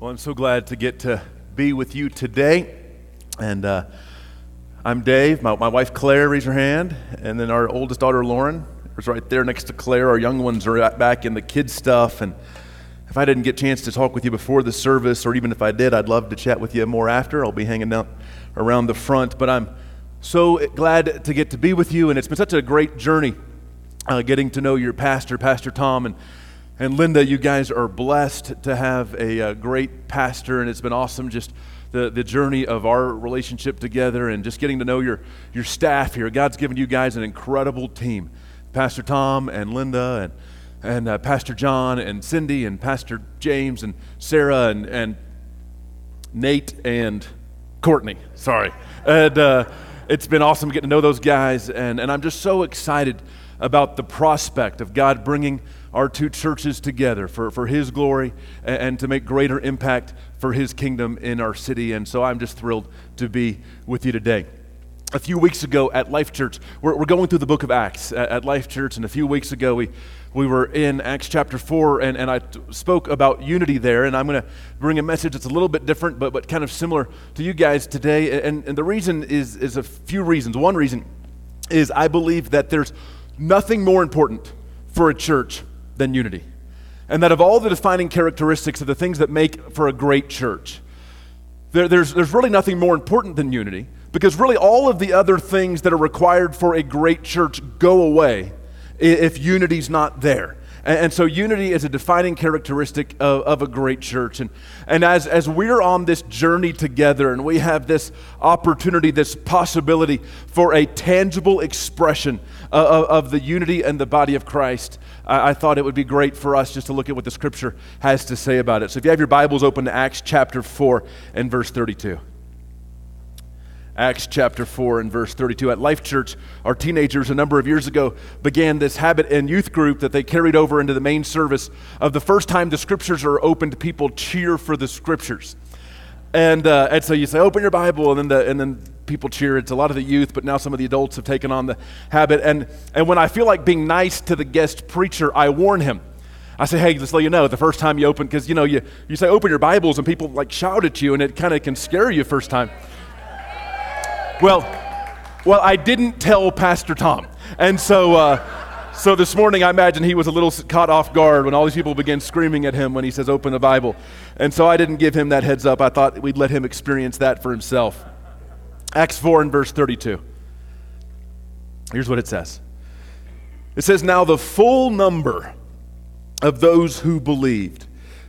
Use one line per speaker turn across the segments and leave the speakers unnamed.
Well, I'm so glad to get to be with you today. And uh, I'm Dave, my, my wife Claire, raise her hand. And then our oldest daughter Lauren is right there next to Claire. Our young ones are back in the kids' stuff. And if I didn't get a chance to talk with you before the service, or even if I did, I'd love to chat with you more after. I'll be hanging out around the front. But I'm so glad to get to be with you. And it's been such a great journey uh, getting to know your pastor, Pastor Tom. And and Linda, you guys are blessed to have a, a, uh, great pastor, and it's been awesome just the, the journey of our relationship together and just getting to know your, your staff here. God's given you guys an incredible team Pastor Tom and Linda, and, and uh, Pastor John, and Cindy, and Pastor James, and Sarah, and, and Nate, and Courtney. Sorry. And uh, it's been awesome getting to know those guys, and, and I'm just so excited about the prospect of God bringing our two churches together for, for His glory and, and, to make greater impact for His kingdom in our city. And so I'm just thrilled to be with you today. A few weeks ago at Life Church, we're, we're going through the book of Acts at, at, Life Church, and a few weeks ago we, we were in Acts chapter 4, and, and I t- spoke about unity there. And I'm going to bring a message that's a little bit different, but, but kind of similar to you guys today. And, and the reason is, is a few reasons. One reason is I believe that there's nothing more important for a church than unity. And that of all the defining characteristics of the things that make for a great church, there, there's, there's really nothing more important than unity because really all of the other things that are required for a great church go away if unity's not there. And, and so unity is a defining characteristic of, of, a great church. And, and as, as we're on this journey together and we have this opportunity, this possibility for a tangible expression Uh, of, of the unity and the body of Christ, I, I thought it would be great for us just to look at what the scripture has to say about it. So if you have your Bibles open to Acts chapter 4 and verse 32. Acts chapter 4 and verse 32. At Life Church, our teenagers a number of years ago began this habit and youth group that they carried over into the main service of the first time the scriptures are opened, people cheer for the scriptures. And, uh, and so you say, open your Bible, and then, the, and then people cheer. It's a lot of the youth, but now some of the adults have taken on the habit. And, and when I feel like being nice to the guest preacher, I warn him. I say, hey, just let you know, the first time you open, because you know, you, you say open your Bibles and people like shout at you and it kind of can scare you first time. Well, well, I didn't tell Pastor Tom. And so, uh, so this morning, I imagine he was a little caught off guard when all these people began screaming at him when he says, Open the Bible. And so I didn't give him that heads up. I thought we'd let him experience that for himself. Acts 4 and verse 32. Here's what it says It says, Now the full number of those who believed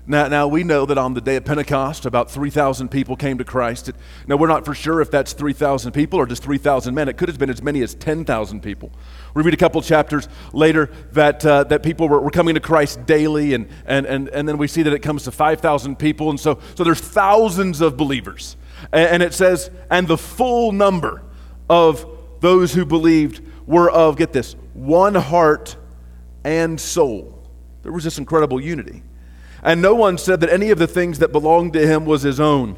now, now, we know that on the day of Pentecost, about 3,000 people came to Christ. Now, we're not for sure if that's 3,000 people or just 3,000 men. It could have been as many as 10,000 people. We read a couple chapters later that, uh, that people were, were coming to Christ daily, and, and, and, and then we see that it comes to 5,000 people. And so, so there's thousands of believers. And, and it says, and the full number of those who believed were of, get this, one heart and soul. There was this incredible unity. And no one said that any of the things that belonged to him was his own,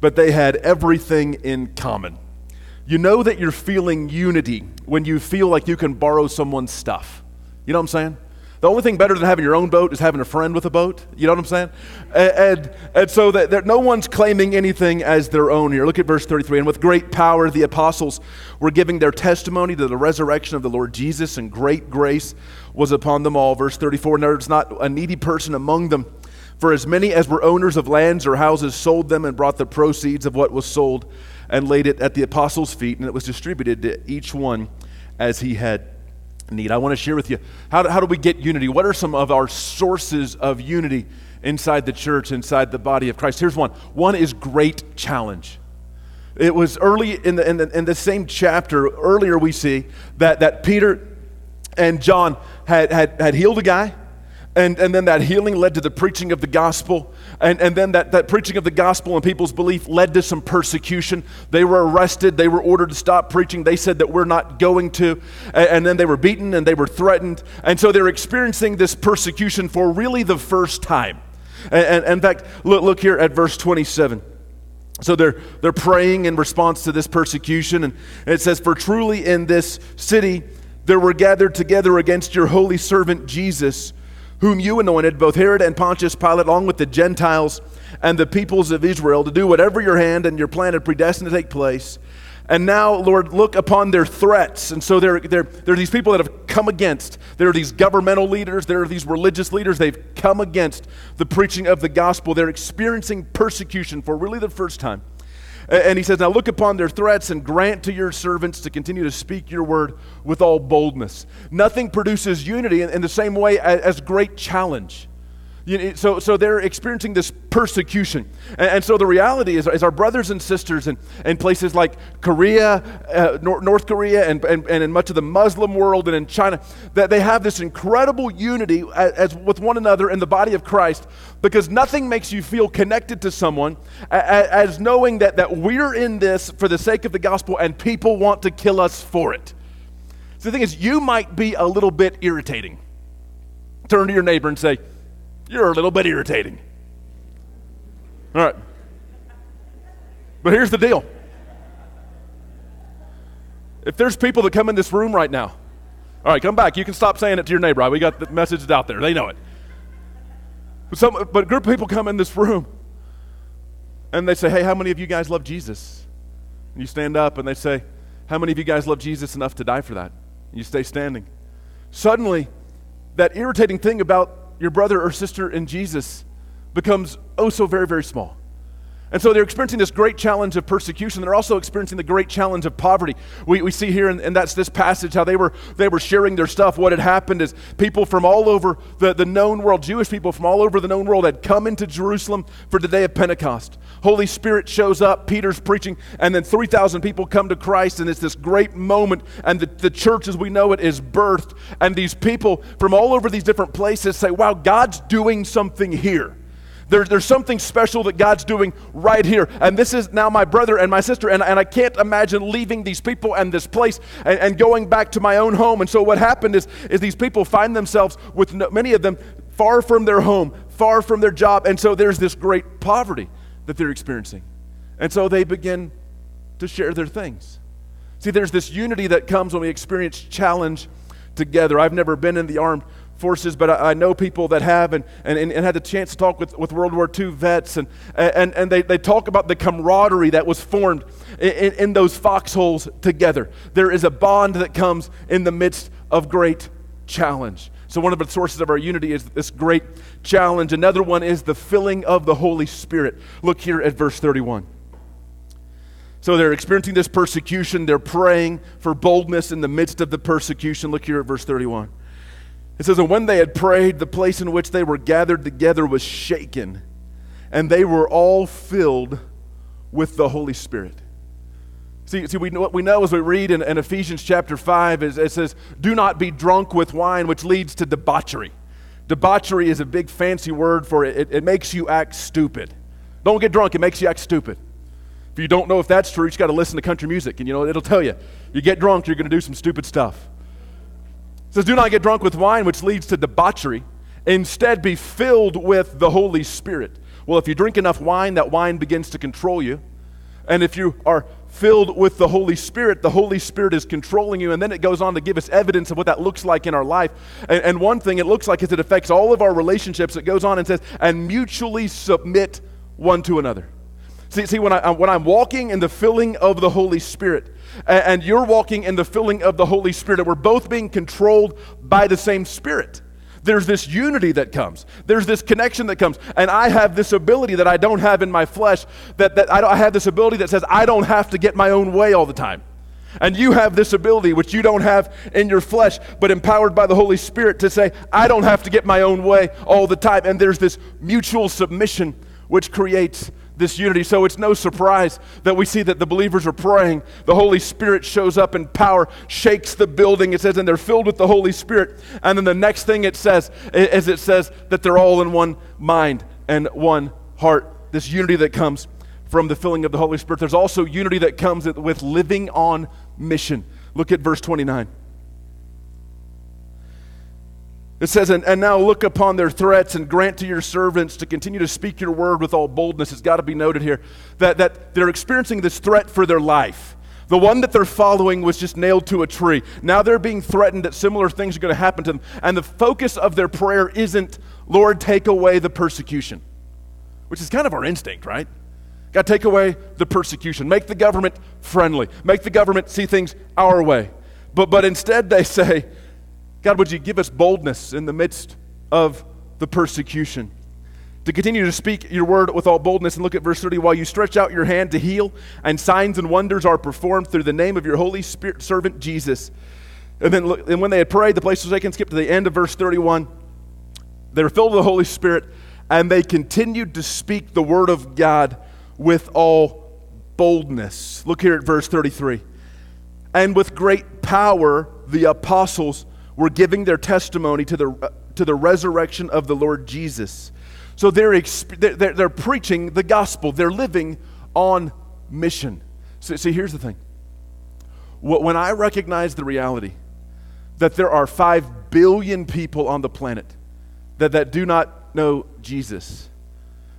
but they had everything in common. You know that you're feeling unity when you feel like you can borrow someone's stuff. You know what I'm saying? The only thing better than having your own boat is having a friend with a boat. You know what I'm saying? And, and, and so that, that no one's claiming anything as their own here. Look at verse 33. And with great power, the apostles were giving their testimony to the resurrection of the Lord Jesus, and great grace was upon them all. Verse 34. And there was not a needy person among them. For as many as were owners of lands or houses sold them and brought the proceeds of what was sold and laid it at the apostles' feet, and it was distributed to each one as he had need. I want to share with you how do, how do we get unity? What are some of our sources of unity inside the church, inside the body of Christ? Here's one one is great challenge. It was early in the, in the, in the same chapter, earlier we see that, that Peter and John had, had, had healed a guy and, and then that healing led to the preaching of the gospel. And, and then that, that preaching of the gospel and people's belief led to some persecution. They were arrested. They were ordered to stop preaching. They said that we're not going to. And, and then they were beaten and they were threatened. And so they're experiencing this persecution for really the first time. And, and, and in fact, look, look here at verse 27. So they're, they're praying in response to this persecution. And it says, For truly in this city there were gathered together against your holy servant Jesus whom you anointed, both Herod and Pontius Pilate, along with the Gentiles and the peoples of Israel to do whatever your hand and your plan had predestined to take place. And now, Lord, look upon their threats. And so there, there, there are these people that have come against. There are these governmental leaders. There are these religious leaders. They've come against the preaching of the gospel. They're experiencing persecution for really the first time. And he says, Now look upon their threats and grant to your servants to continue to speak your word with all boldness. Nothing produces unity in, in the same way as, as great challenge. So, so they're experiencing this persecution. And, and, so the reality is, is our brothers and sisters in, in places like Korea, uh, North, North Korea, and, and, and in much of the Muslim world and in China, that they have this incredible unity as, as with one another in the body of Christ because nothing makes you feel connected to someone as, as knowing that, that we're in this for the sake of the gospel and people want to kill us for it. So the thing is, you might be a little bit irritating. Turn to your neighbor and say, you're a little bit irritating. All right. But here's the deal if there's people that come in this room right now, all right, come back. You can stop saying it to your neighbor. Right? We got the messages out there. They know it. But, some, but a group of people come in this room and they say, Hey, how many of you guys love Jesus? And you stand up and they say, How many of you guys love Jesus enough to die for that? And you stay standing. Suddenly, that irritating thing about your brother or sister in Jesus becomes oh so very, very small. And so they're experiencing this great challenge of persecution. They're also experiencing the great challenge of poverty. We, we see here, and that's this passage, how they were, they were sharing their stuff. What had happened is people from all over the, the known world, Jewish people from all over the known world, had come into Jerusalem for the day of Pentecost. Holy Spirit shows up, Peter's preaching, and then 3,000 people come to Christ, and it's this great moment, and the, the church as we know it is birthed. And these people from all over these different places say, Wow, God's doing something here. There, there's something special that God's doing right here. And this is now my brother and my sister. And, and I can't imagine leaving these people and this place and, and going back to my own home. And so what happened is, is these people find themselves with no, many of them far from their home, far from their job. And so there's this great poverty that they're experiencing. And so they begin to share their things. See, there's this unity that comes when we experience challenge together. I've never been in the armed forces, but I, I, know people that have and, and, and had the chance to talk with, with World War II vets, and, and, and they, they talk about the camaraderie that was formed in, in those foxholes together. There is a bond that comes in the midst of great challenge. So, one of the sources of our unity is this great challenge. Another one is the filling of the Holy Spirit. Look here at verse 31. So they're experiencing this persecution. They're praying for boldness in the midst of the persecution. Look here at verse 31. It says, And when they had prayed, the place in which they were gathered together was shaken, and they were all filled with the Holy Spirit. See, see we, what we know as we read in, in Ephesians chapter 5 is it says, Do not be drunk with wine, which leads to debauchery. Debauchery is a big fancy word for it. it. It makes you act stupid. Don't get drunk, it makes you act stupid. If you don't know if that's true, you just got to listen to country music, and you know, it'll tell you. You get drunk, you're going to do some stupid stuff. It says, Do not get drunk with wine, which leads to debauchery. Instead, be filled with the Holy Spirit. Well, if you drink enough wine, that wine begins to control you. And if you are filled with the Holy Spirit, the Holy Spirit is controlling you. And then it goes on to give us evidence of what that looks like in our life. And, and, one thing it looks like is it affects all of our relationships. It goes on and says, and mutually submit one to another. See, see when, I, uh, when I'm walking in the filling of the Holy Spirit, and you're walking in the filling of the Holy Spirit. And we're both being controlled by the same Spirit. There's this unity that comes. There's this connection that comes. And I have this ability that I don't have in my flesh, that, that I, I have this ability that says I don't have to get my own way all the time. And you have this ability, which you don't have in your flesh, but empowered by the Holy Spirit to say, I don't have to get my own way all the time. And there's this mutual submission, which creates this unity. So it's no surprise that we see that the believers are praying. The Holy Spirit shows up in power, shakes the building. It says, and they're filled with the Holy Spirit. And then the next thing it says is it says that they're all in one mind and one heart. This unity that comes from the filling of the Holy Spirit. There's also unity that comes with living on mission. Look at verse 29. It says, and, and, now look upon their threats and grant to your servants to continue to speak your word with all boldness. It's got to be noted here that, that they're experiencing this threat for their life. The one that they're following was just nailed to a tree. Now they're being threatened that similar things are going to happen to them. And the focus of their prayer isn't, Lord, take away the persecution. which is kind of our instinct, right? God, take away the persecution. Make the government friendly. Make the government see things our way. But, but instead, they say, God, would you give us boldness in the midst of the persecution? To continue to speak your word with all boldness. And look at verse 30 while you stretch out your hand to heal, and signs and wonders are performed through the name of your Holy Spirit servant Jesus. And then look, and when they had prayed, the place was vacant. Skip to the end of verse 31. They were filled with the Holy Spirit, and they continued to speak the word of God with all boldness. Look here at verse 33. And with great power, the apostles were giving their testimony to the, uh, to the resurrection of the Lord Jesus. So they're, they're, they're preaching the gospel, they're living on mission. So, see, here's the thing. When I recognize the reality that there are 5 billion people on the planet that, that do not know Jesus,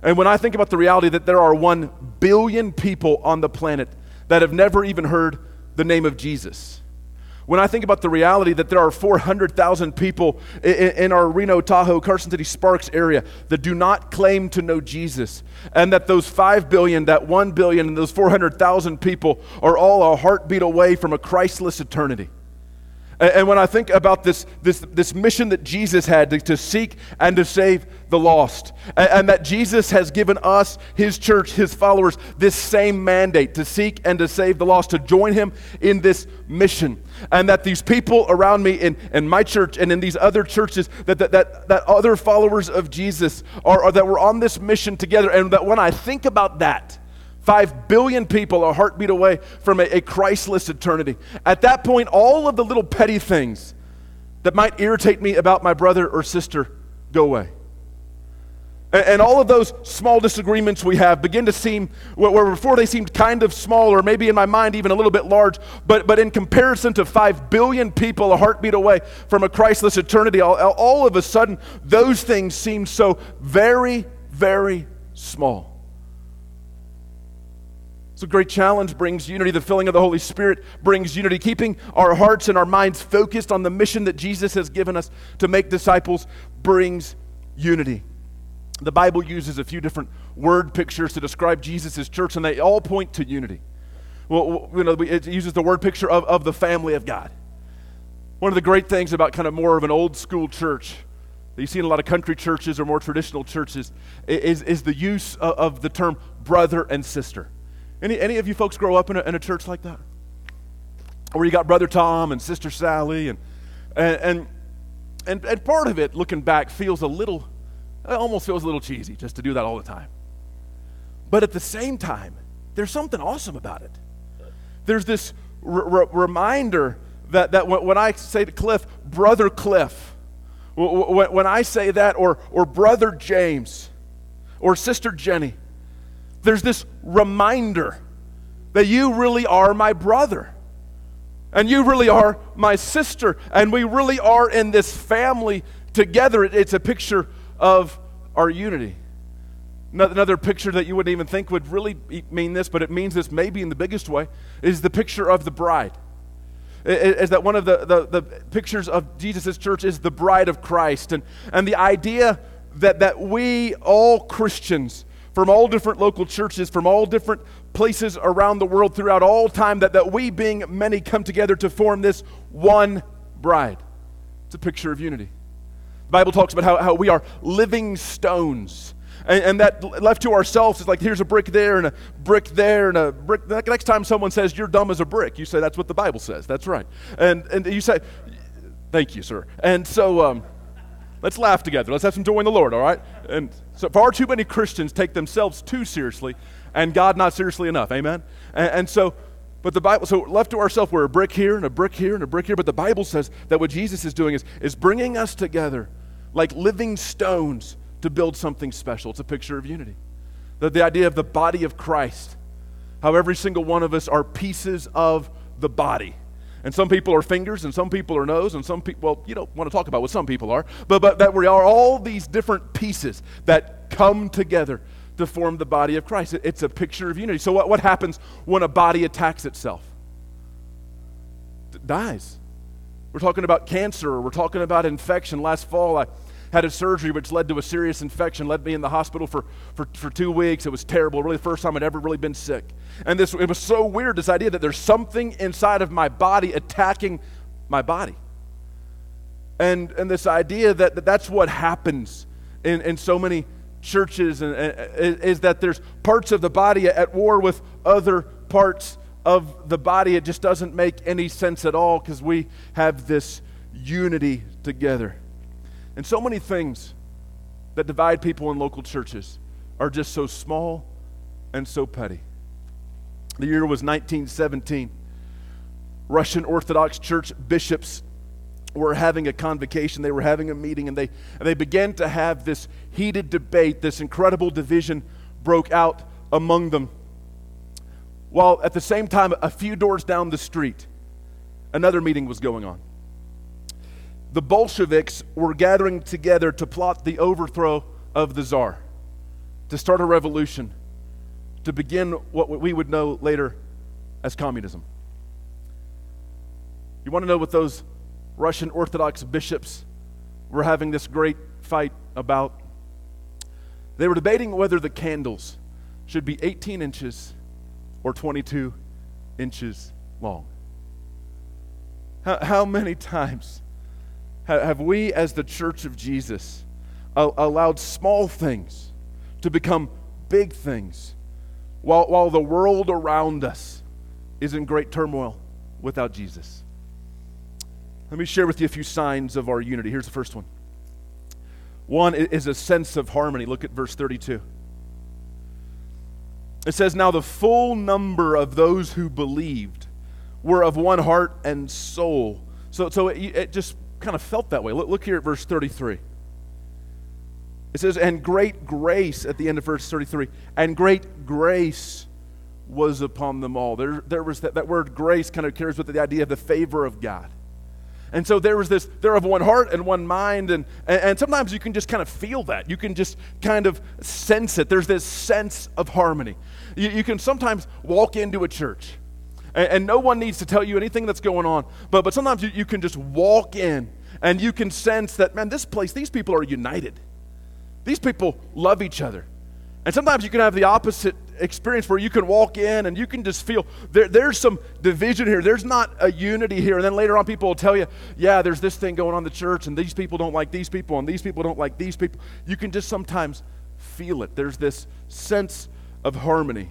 and when I think about the reality that there are 1 billion people on the planet that have never even heard the name of Jesus, when I think about the reality that there are 400,000 people in, in, our Reno, Tahoe, Carson City, Sparks area that do not claim to know Jesus, and that those 5 billion, that 1 billion, and those 400,000 people are all a heartbeat away from a Christless eternity. And when I think about this, this, this mission that Jesus had to, to seek and to save the lost, and, and, that Jesus has given us, his church, his followers, this same mandate to seek and to save the lost, to join him in this mission. And that these people around me in, in my church and in these other churches, that, that, that, that other followers of Jesus are, are that we're on this mission together. And that when I think about that, Five billion people, a heartbeat away from a, a Christless eternity. At that point, all of the little petty things that might irritate me about my brother or sister go away. And, all of those small disagreements we have begin to seem, where, before they seemed kind of small, or maybe in my mind even a little bit large, but, but in comparison to five billion people, a heartbeat away from a Christless eternity, all, all of a sudden, those things seem so very, very small. Great challenge brings unity. The filling of the Holy Spirit brings unity. Keeping our hearts and our minds focused on the mission that Jesus has given us to make disciples brings unity. The Bible uses a few different word pictures to describe Jesus' church, and they all point to unity. Well, you know, it uses the word picture of, of the family of God. One of the great things about kind of more of an old school church that you see in a lot of country churches or more traditional churches is, is the use of, of the term brother and sister. Any, any of you folks grow up in a, in a church like that? Where you got Brother Tom and Sister Sally, and, and, and, and, and part of it, looking back, feels a little, it almost feels a little cheesy just to do that all the time. But at the same time, there's something awesome about it. There's this r- r- reminder that, that when, I say to Cliff, Brother Cliff, when I say that, or, or Brother James, or Sister Jenny, there's this reminder that you really are my brother. And you really are my sister. And we really are in this family together. It's a picture of our unity. Another picture that you wouldn't even think would really mean this, but it means this maybe in the biggest way, is the picture of the bride. Is that one of the, the, the pictures of Jesus' church is the bride of Christ. And, and the idea that, that we, all Christians, from all different local churches, from all different places around the world throughout all time, that, that we, being many, come together to form this one bride. It's a picture of unity. The Bible talks about how, how we are living stones. And, and, that left to ourselves is like here's a brick there and a brick there and a brick. Next time someone says you're dumb as a brick, you say that's what the Bible says. That's right. And, and you say, thank you, sir. And so, um, Let's laugh together. Let's have some joy in the Lord, all right? And so far too many Christians take themselves too seriously and God not seriously enough. Amen? And, and so, but the Bible, so left to ourselves, we're a brick here and a brick here and a brick here. But the Bible says that what Jesus is doing is, is bringing us together like living stones to build something special. It's a picture of unity. The, the idea of the body of Christ, how every single one of us are pieces of the body. And some people are fingers, and some people are nose, and some people, well, you don't want to talk about what some people are, but, but that we are all these different pieces that come together to form the body of Christ. It's a picture of unity. So, what, what happens when a body attacks itself? It dies. We're talking about cancer, we're talking about infection. Last fall, I had a surgery which led to a serious infection, led me in the hospital for, for, for two weeks. It was terrible, really the first time I'd ever really been sick. And this, it was so weird, this idea that there's something inside of my body attacking my body. And, and this idea that, that that's what happens in, in so many churches and, and, is that there's parts of the body at war with other parts of the body. It just doesn't make any sense at all because we have this unity together. And so many things that divide people in local churches are just so small and so petty. The year was 1917. Russian Orthodox Church bishops were having a convocation, they were having a meeting, and they, and they began to have this heated debate. This incredible division broke out among them. While at the same time, a few doors down the street, another meeting was going on. The Bolsheviks were gathering together to plot the overthrow of the Tsar, to start a revolution, to begin what we would know later as communism. You want to know what those Russian Orthodox bishops were having this great fight about. They were debating whether the candles should be 18 inches or 22 inches long. How, how many times have we, as the church of Jesus, allowed small things to become big things while, while the world around us is in great turmoil without Jesus? Let me share with you a few signs of our unity. Here's the first one. One is a sense of harmony. Look at verse 32. It says, Now the full number of those who believed were of one heart and soul. So, so it, it just kind of felt that way. Look, look here at verse 33. It says, And great grace at the end of verse 33, and great grace was upon them all. There, there was that, that word grace kind of carries with it the idea of the favor of God. And so there was this, they're of one heart and one mind. And, and, and, sometimes you can just kind of feel that. You can just kind of sense it. There's this sense of harmony. You, you can sometimes walk into a church and, and, no one needs to tell you anything that's going on. But, but sometimes you, you can just walk in and you can sense that, man, this place, these people are united. These people love each other. And sometimes you can have the opposite experience where you can walk in and you can just feel there, there's some division here. There's not a unity here. And then later on, people will tell you, yeah, there's this thing going on in the church, and these people don't like these people, and these people don't like these people. You can just sometimes feel it. There's this sense of harmony.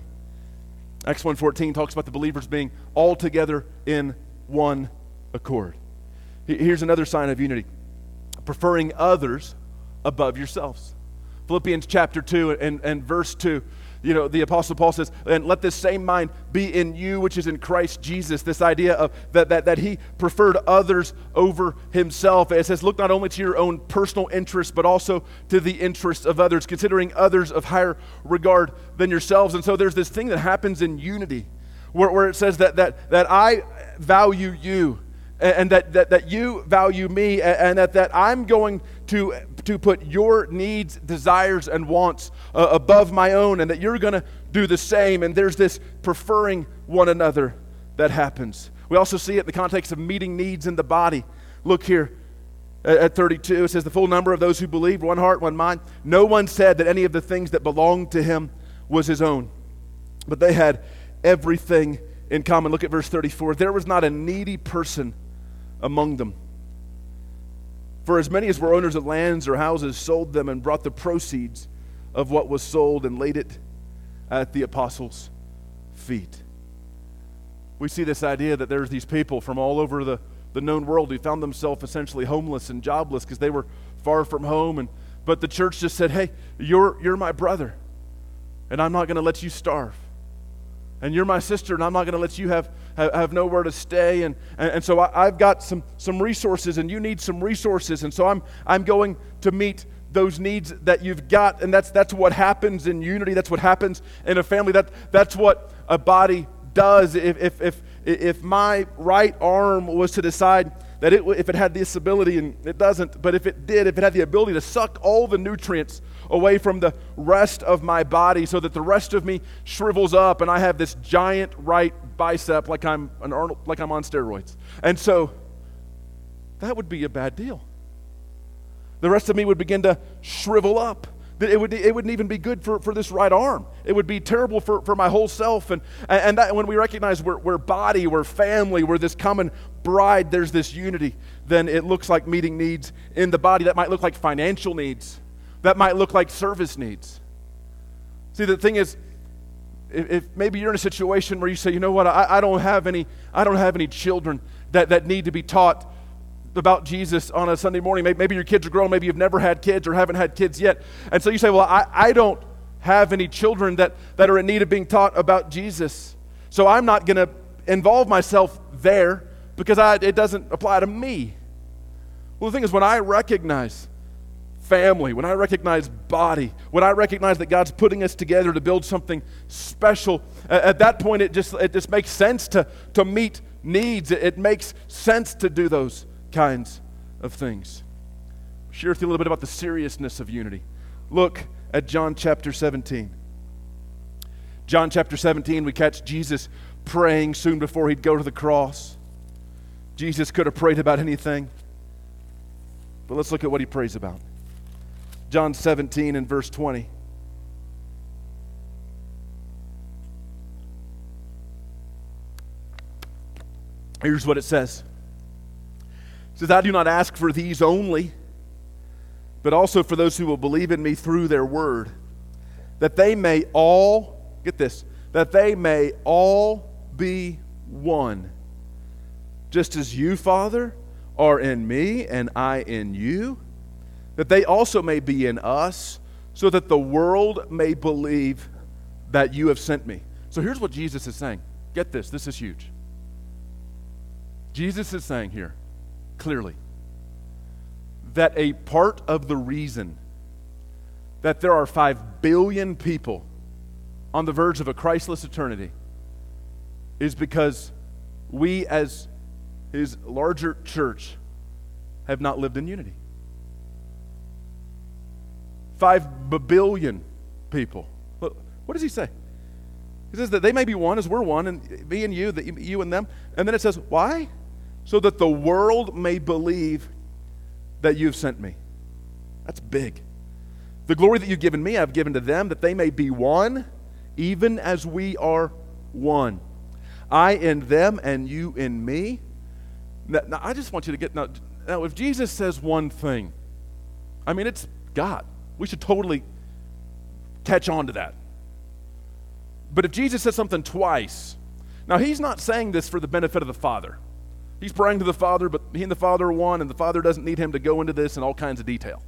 Acts 1.14 talks about the believers being all together in one accord. Here's another sign of unity preferring others above yourselves. Philippians chapter 2 and, and verse 2 you know, the Apostle Paul says, and let this same mind be in you, which is in Christ Jesus. This idea of that, that, that he preferred others over himself. It says, look not only to your own personal interests, but also to the interests of others, considering others of higher regard than yourselves. And so there's this thing that happens in unity where, where it says that, that, that I value you and that, that, that you value me and that, that I'm going to, to put your needs, desires, and wants uh, above my own and that you're going to do the same. And there's this preferring one another that happens. We also see it in the context of meeting needs in the body. Look here at 32. It says, The full number of those who believed, one heart, one mind. No one said that any of the things that belonged to him was his own, but they had everything in common. Look at verse 34. There was not a needy person among them. For as many as were owners of lands or houses sold them and brought the proceeds of what was sold and laid it at the apostles' feet. We see this idea that there's these people from all over the, the known world who found themselves essentially homeless and jobless because they were far from home. And, but the church just said, hey, you're, you're my brother, and I'm not going to let you starve and you're my sister, and I'm not going to let you have, have, nowhere to stay. And, and, and so I, have got some, some resources, and you need some resources. And so I'm, I'm going to meet those needs that you've got. And that's, that's what happens in unity. That's what happens in a family. That, that's what a body does. If, if, if, if my right arm was to decide that it, if it had this ability, and it doesn't, but if it did, if it had the ability to suck all the nutrients away from the rest of my body so that the rest of me shrivels up and I have this giant right bicep like I'm an Arnold, like I'm on steroids. And so that would be a bad deal. The rest of me would begin to shrivel up. It, would, it wouldn't even be good for, for this right arm. It would be terrible for, for my whole self. And, and that, when we recognize we're, we're body, we're family, we're this common bride, there's this unity, then it looks like meeting needs in the body. That might look like financial needs, that might look like service needs. See, the thing is, if, if maybe you're in a situation where you say, you know what, I, I, don't have any, I don't have any children that, that need to be taught about Jesus on a Sunday morning. Maybe, maybe your kids are grown, maybe you've never had kids or haven't had kids yet. And so you say, well, I, I don't have any children that, that are in need of being taught about Jesus. So I'm not going to involve myself there because I, it doesn't apply to me. Well, the thing is, when I recognize family, when I recognize body, when I recognize that God's putting us together to build something special, at, at that point it just, it just makes sense to, to meet needs. It, makes sense to do those kinds of things. Share with you a little bit about the seriousness of unity. Look at John chapter 17. John chapter 17, we catch Jesus praying soon before he'd go to the cross. Jesus could have prayed about anything, but let's look at what he prays about. John 17 and verse 20. Here's what it says it says, I do not ask for these only, but also for those who will believe in me through their word, that they may all, get this, that they may all be one. Just as you, Father, are in me and I in you, that they also may be in us, so that the world may believe that you have sent me. So here's what Jesus is saying. Get this, this is huge. Jesus is saying here clearly that a part of the reason that there are 5 billion people on the verge of a Christless eternity is because we, as his larger church, have not lived in unity. 5 billion people. What does he say? He says that they may be one as we're one, and me and you, that you and them. And then it says, why? so that the world may believe that you've sent me. That's big. The glory that you've given me, I've given to them, that they may be one, even as we are one. I in them and you in me. Now, now I just want you to get now, now, if Jesus says one thing, I mean, it's God. We should totally catch on to that. But if Jesus says something twice, now he's not saying this for the benefit of the Father. He's praying to the Father, but he and the Father are one, and the Father doesn't need him to go into this in all kinds of detail.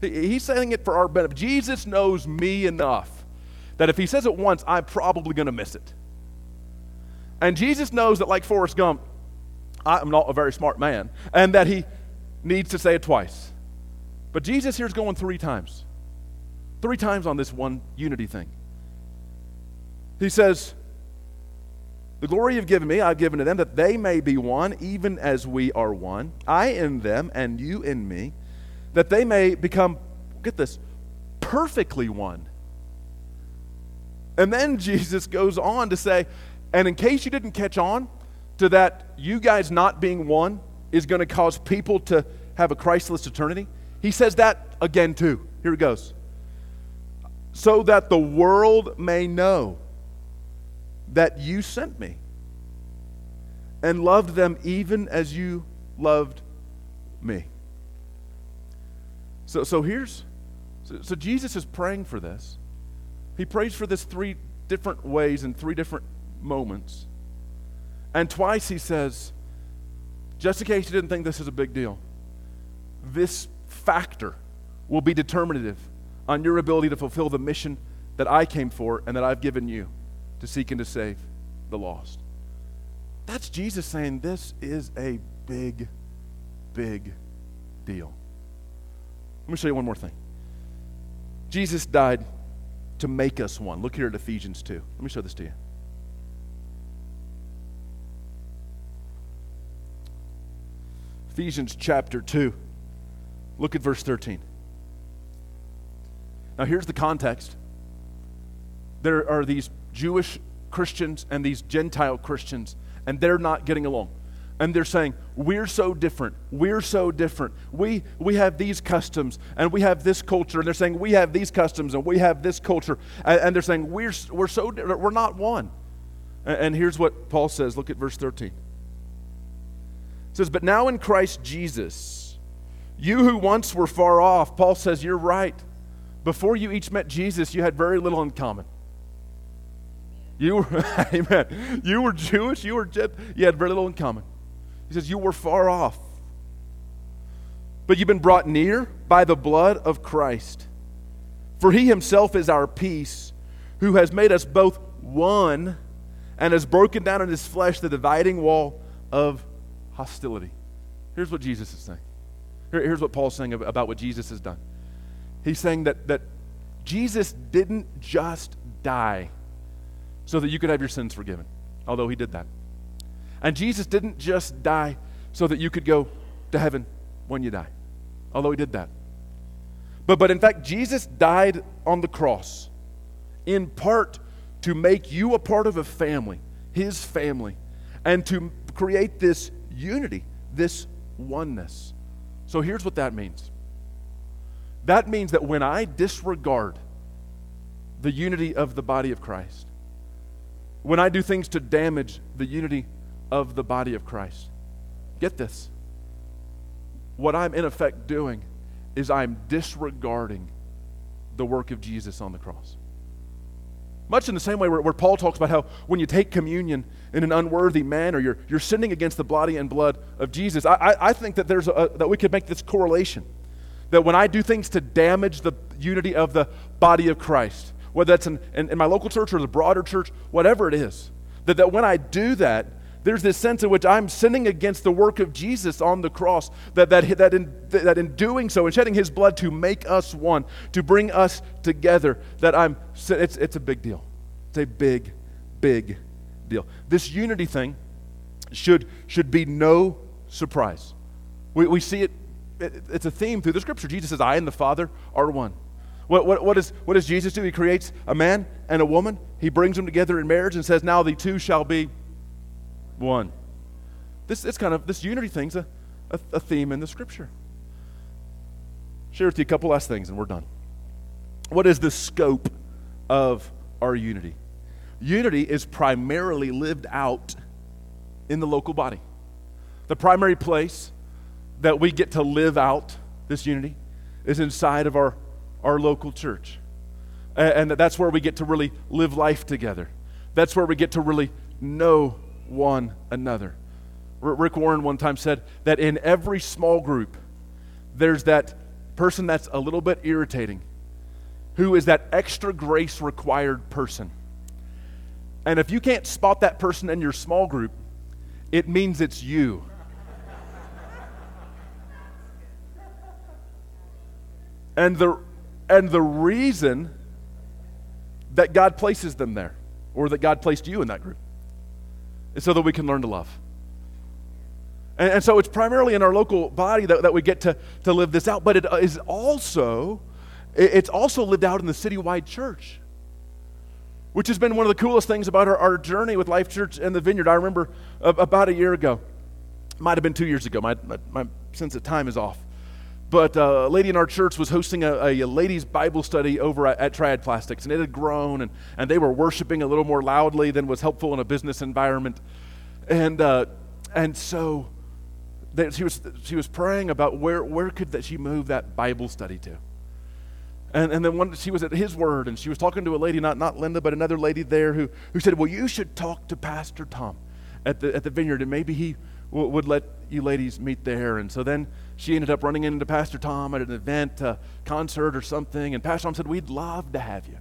he's saying it for our benefit. Jesus knows me enough that if he says it once, I'm probably going to miss it. And Jesus knows that, like Forrest Gump, I'm not a very smart man, and that he needs to say it twice. But Jesus here is going three times. Three times on this one unity thing. He says, the glory you've given me, I've given to them, that they may be one, even as we are one. I in them, and you in me, that they may become, get this, perfectly one. And then Jesus goes on to say, and in case you didn't catch on to that, you guys not being one is going to cause people to have a Christless eternity. He says that again, too. Here it goes. So that the world may know that you sent me and loved them even as you loved me. So, so here's, so, so Jesus is praying for this. He prays for this three different ways in three different moments. And twice he says, just in case you didn't think this is a big deal, this factor will be determinative on your ability to fulfill the mission that I came for and that I've given you to seek and to save the lost. That's Jesus saying this is a big, big deal. Let me show you one more thing. Jesus died to make us one. Look here at Ephesians 2. Let me show this to you. Ephesians chapter 2. Look at verse 13. Now, here's the context. There are these Jewish Christians and these Gentile Christians, and they're not getting along. and they're saying, We're so different. We're so different. We, we have these customs and we have this culture. And they're saying, We have these customs and we have this culture. And, and they're saying, We're, we're so. We're not one. And, and here's what Paul says. Look at verse 13. It says, But now in Christ Jesus, you who once were far off, Paul says, You're right. Before you each met Jesus, you had very little in common. You were, amen. You were Jewish, you were, you had very little in common. He says, You were far off, but you've been brought near by the blood of Christ. For he himself is our peace, who has made us both one and has broken down in his flesh the dividing wall of hostility. Here's what Jesus is saying. Here's what Paul's saying about what Jesus has done. He's saying that, that Jesus didn't just die so that you could have your sins forgiven, although he did that. And Jesus didn't just die so that you could go to heaven when you die, although he did that. But, but in fact, Jesus died on the cross in part to make you a part of a family, his family, and to create this unity, this oneness. So here's what that means that means that when I disregard the unity of the body of Christ, when I do things to damage the unity of the body of Christ. Get this. What I'm in effect doing is I'm disregarding the work of Jesus on the cross. Much in the same way where, where, Paul talks about how when you take communion in an unworthy manner, you're, you're sinning against the body and blood of Jesus. I, I, I think that, there's a, that we could make this correlation. That when I do things to damage the unity of the body of Christ, whether that's in, in, in my local church or the broader church, whatever it is, that, that when I do that, there's this sense in which I'm sinning against the work of Jesus on the cross, that, that, that, in, that in doing so, in shedding his blood to make us one, to bring us together, that I'm, it's, it's a big deal. It's a big, big deal. This unity thing should, should be no surprise. We, we see it, it, it's a theme through the scripture. Jesus says, I and the Father are one. What, what, what, is, what does Jesus do? He creates a man and a woman, he brings them together in marriage and says, Now the two shall be one. This, it's kind of, this unity thing's a, a, a theme in the scripture. Share with you a couple last things and we're done. What is the scope of our unity? Unity is primarily lived out in the local body. The primary place that we get to live out this unity is inside of our, our local church. And that's where we get to really live life together. That's where we get to really know one another. Rick Warren one time said that in every small group, there's that person that's a little bit irritating, who is that extra grace required person. And if you can't spot that person in your small group, it means it's you. and the, and the reason that God places them there, or that God placed you in that group, so that we can learn to love. And, and, so it's primarily in our local body that, that we get to, to live this out, but it is also, it's also lived out in the citywide church, which has been one of the coolest things about our, our journey with Life Church and the Vineyard. I remember about a year ago, might have been two years ago, my, my, my sense of time is off. But uh, a lady in our church was hosting a, a ladies' Bible study over at, at, Triad Plastics, and it had grown, and, and they were worshiping a little more loudly than was helpful in a business environment. And, uh, and so they, she, was, she was praying about where, where could that she move that Bible study to. And, and then one, she was at his word, and she was talking to a lady, not, not Linda, but another lady there who, who said, Well, you should talk to Pastor Tom at the, at the vineyard, and maybe he w- would let you ladies meet there. And so then she ended up running into Pastor Tom at an event, a concert or something, and Pastor Tom said, We'd love to have you.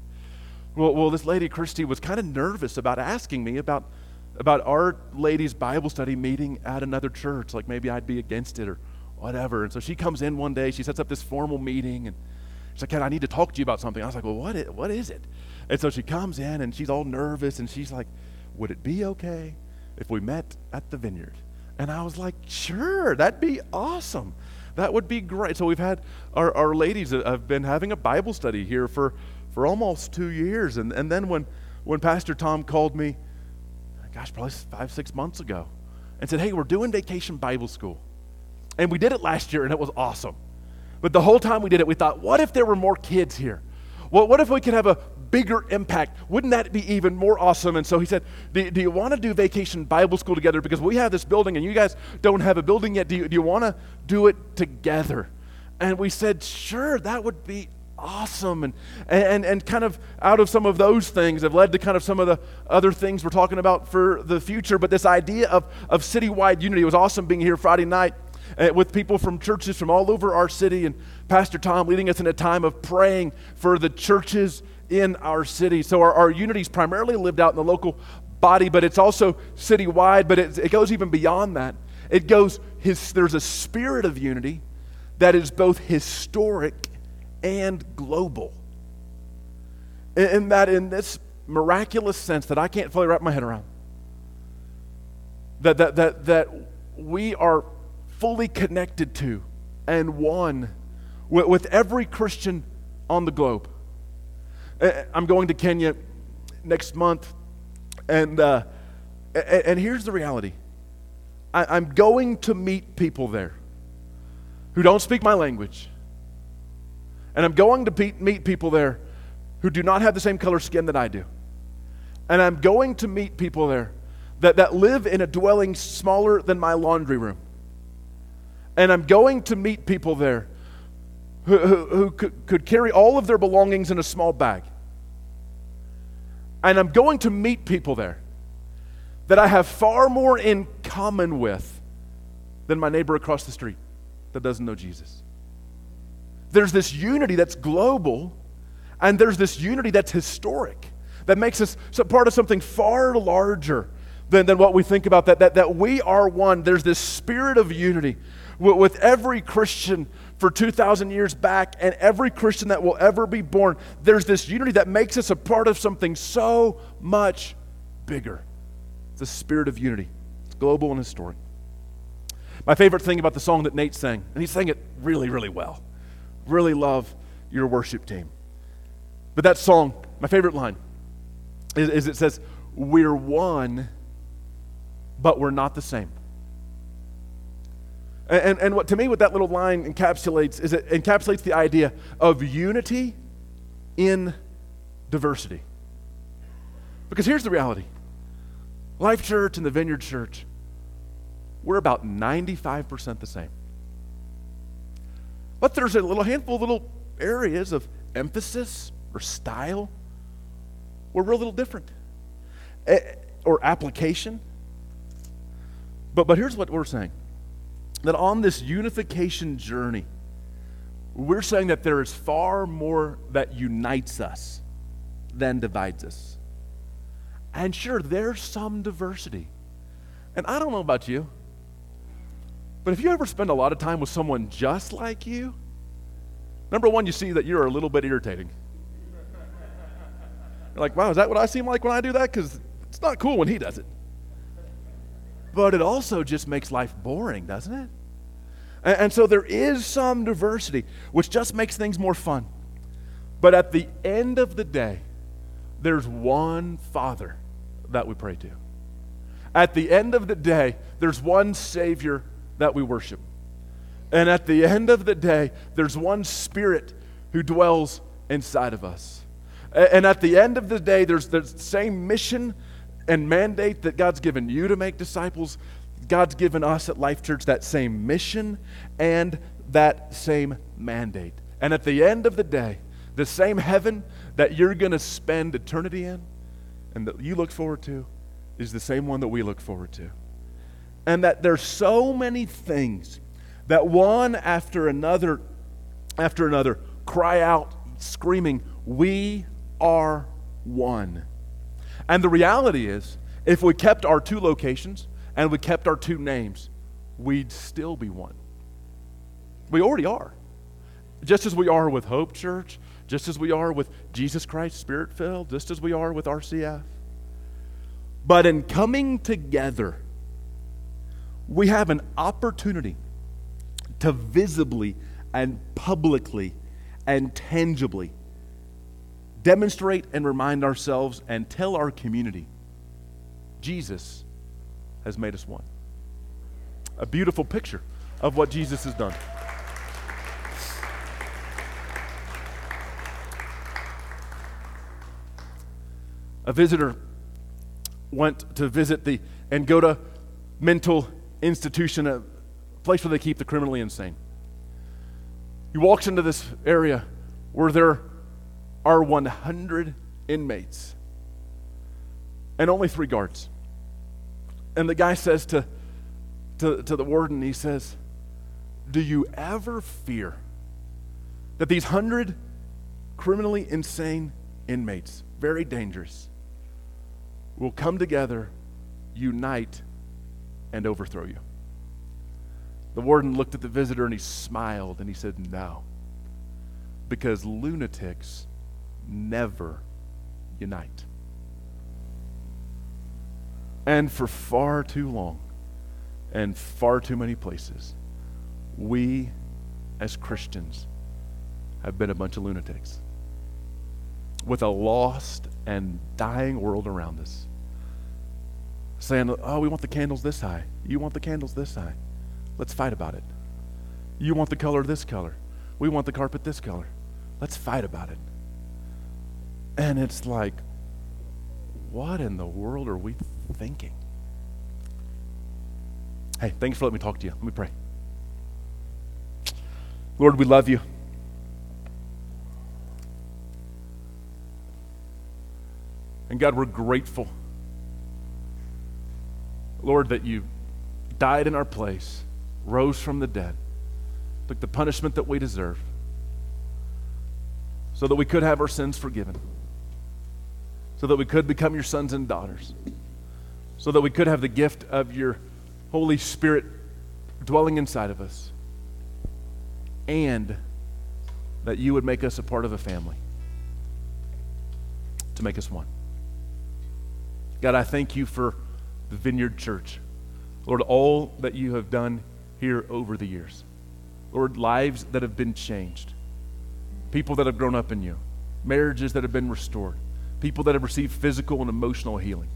Well, well this lady, Christy, was kind of nervous about asking me about, about our ladies' Bible study meeting at another church. Like maybe I'd be against it or whatever. And so she comes in one day, she sets up this formal meeting, and she's like, Ken, I need to talk to you about something. I was like, Well, what is, what is it? And so she comes in, and she's all nervous, and she's like, Would it be okay if we met at the vineyard? And I was like, Sure, that'd be awesome. That would be great. So we've had our, our ladies have been having a Bible study here for, for almost two years. And, and then when, when Pastor Tom called me, gosh, probably five, six months ago, and said, Hey, we're doing vacation Bible school. And we did it last year, and it was awesome. But the whole time we did it, we thought, What if there were more kids here? Well, what if we could have a bigger impact? Wouldn't that be even more awesome? And so he said, Do, do you want to do vacation Bible school together? Because we have this building and you guys don't have a building yet. Do you, do you want to do it together? And we said, Sure, that would be awesome. And, and, and kind of out of some of those things have led to kind of some of the other things we're talking about for the future. But this idea of, of citywide unity was awesome being here Friday night uh, with people from churches from all over our city and Pastor Tom leading us in a time of praying for the churches in our city. So our, our unity is primarily lived out in the local body, but it's also citywide, but it, it goes even beyond that. It goes, his, there's a spirit of unity that is both historic and global. And that in this miraculous sense that I can't fully wrap my head around, that, that, that, that we are fully connected to and one with, with every Christian on the globe. I'm going to Kenya next month, and, uh, and here's the reality I, I'm going to meet people there who don't speak my language and I'm going to meet people there who do not have the same color skin that I do. And I'm going to meet people there that, that live in a dwelling smaller than my laundry room. And I'm going to meet people there who, who, who could, could carry all of their belongings in a small bag. And I'm going to meet people there that I have far more in common with than my neighbor across the street that doesn't know Jesus. There's this unity that's global, and there's this unity that's historic that makes us part of something far larger than, than what we think about, that, that, that we are one. There's this spirit of unity with, with every Christian for 2,000 years back and every Christian that will ever be born. There's this unity that makes us a part of something so much bigger. The spirit of unity, it's global and historic. My favorite thing about the song that Nate sang, and he sang it really, really well really love your worship team. But that song, my favorite line, is, is it says, We're one, but we're not the same. And, and, what to me, what that little line encapsulates is it encapsulates the idea of unity in diversity. Because here's the reality Life Church and the Vineyard Church, we're about 95% the same. But there's a little handful of little areas of emphasis or style where we're a little different eh, or application. But, but here's what we're saying that on this unification journey, we're saying that there is far more that unites us than divides us. And sure, there's some diversity. And I don't know about you, but if you ever spend a lot of time with someone just like you, number one, you see that you're a little bit irritating. You're like, wow, is that what I seem like when I do that? Because it's not cool when he does it. But it also just makes life boring, doesn't it? And, and so there is some diversity, which just makes things more fun. But at the end of the day, there's one Father that we pray to. At the end of the day, there's one Savior that we worship. And at the end of the day, there's one Spirit who dwells inside of us. And at the end of the day, there's the same mission and mandate that God's given you to make disciples. God's given us at Life Church that same mission and that same mandate. And at the end of the day, the same heaven that you're going to spend eternity in and that you look forward to is the same one that we look forward to and that there's so many things that one after another after another cry out screaming we are one and the reality is if we kept our two locations and we kept our two names we'd still be one. We already are. Just as we are with hope church just as we are with jesus christ spirit filled just as we are with rcf but in coming together we have an opportunity to visibly and publicly and tangibly demonstrate and remind ourselves and tell our community Jesus has made us one. a beautiful picture of what Jesus has done. A visitor went to visit the Angota mental institution, a place where they keep the criminally insane. He walks into this area where there are 100 inmates and only three guards. And the guy says to, to, to the warden, he says, Do you ever fear that these 100 criminally insane inmates, very dangerous, will come together, unite, and overthrow you? The warden looked at the visitor and he smiled and he said, No. Because lunatics never unite. And for far too long and far too many places, we as Christians have been a bunch of lunatics with a lost and dying world around us. Saying, oh, we want the candles this high. You want the candles this high. Let's fight about it. You want the color this color. We want the carpet this color. Let's fight about it. And it's like, what in the world are we thinking? Hey, thanks for letting me talk to you. Let me pray. Lord, we love you. And God, we're grateful. Lord, that you died in our place rose from the dead, took the punishment that we deserve, so that we could have our sins forgiven, so that we could become your sons and daughters, so that we could have the gift of your Holy Spirit dwelling inside of us, and that you would make us a part of a family to make us one. God, I thank you for the Vineyard Church. Lord, all that you have done here over the years. Lord, lives that have been changed, people that have grown up in you, marriages that have been restored, people that have received physical and emotional healing.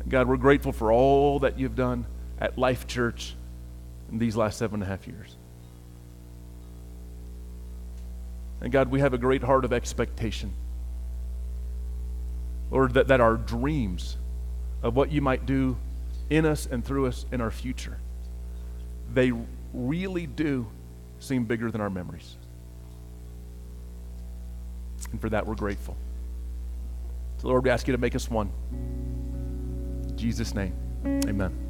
And God, we're grateful for all that you've done at Life Church in these last seven and a half years. And God, we have a great heart of expectation. Lord, that, that our dreams of what you might do in us and through us in our future they really do seem bigger than our memories. And for that, we're grateful. Lord, we ask you to make us one. In Jesus' name, amen.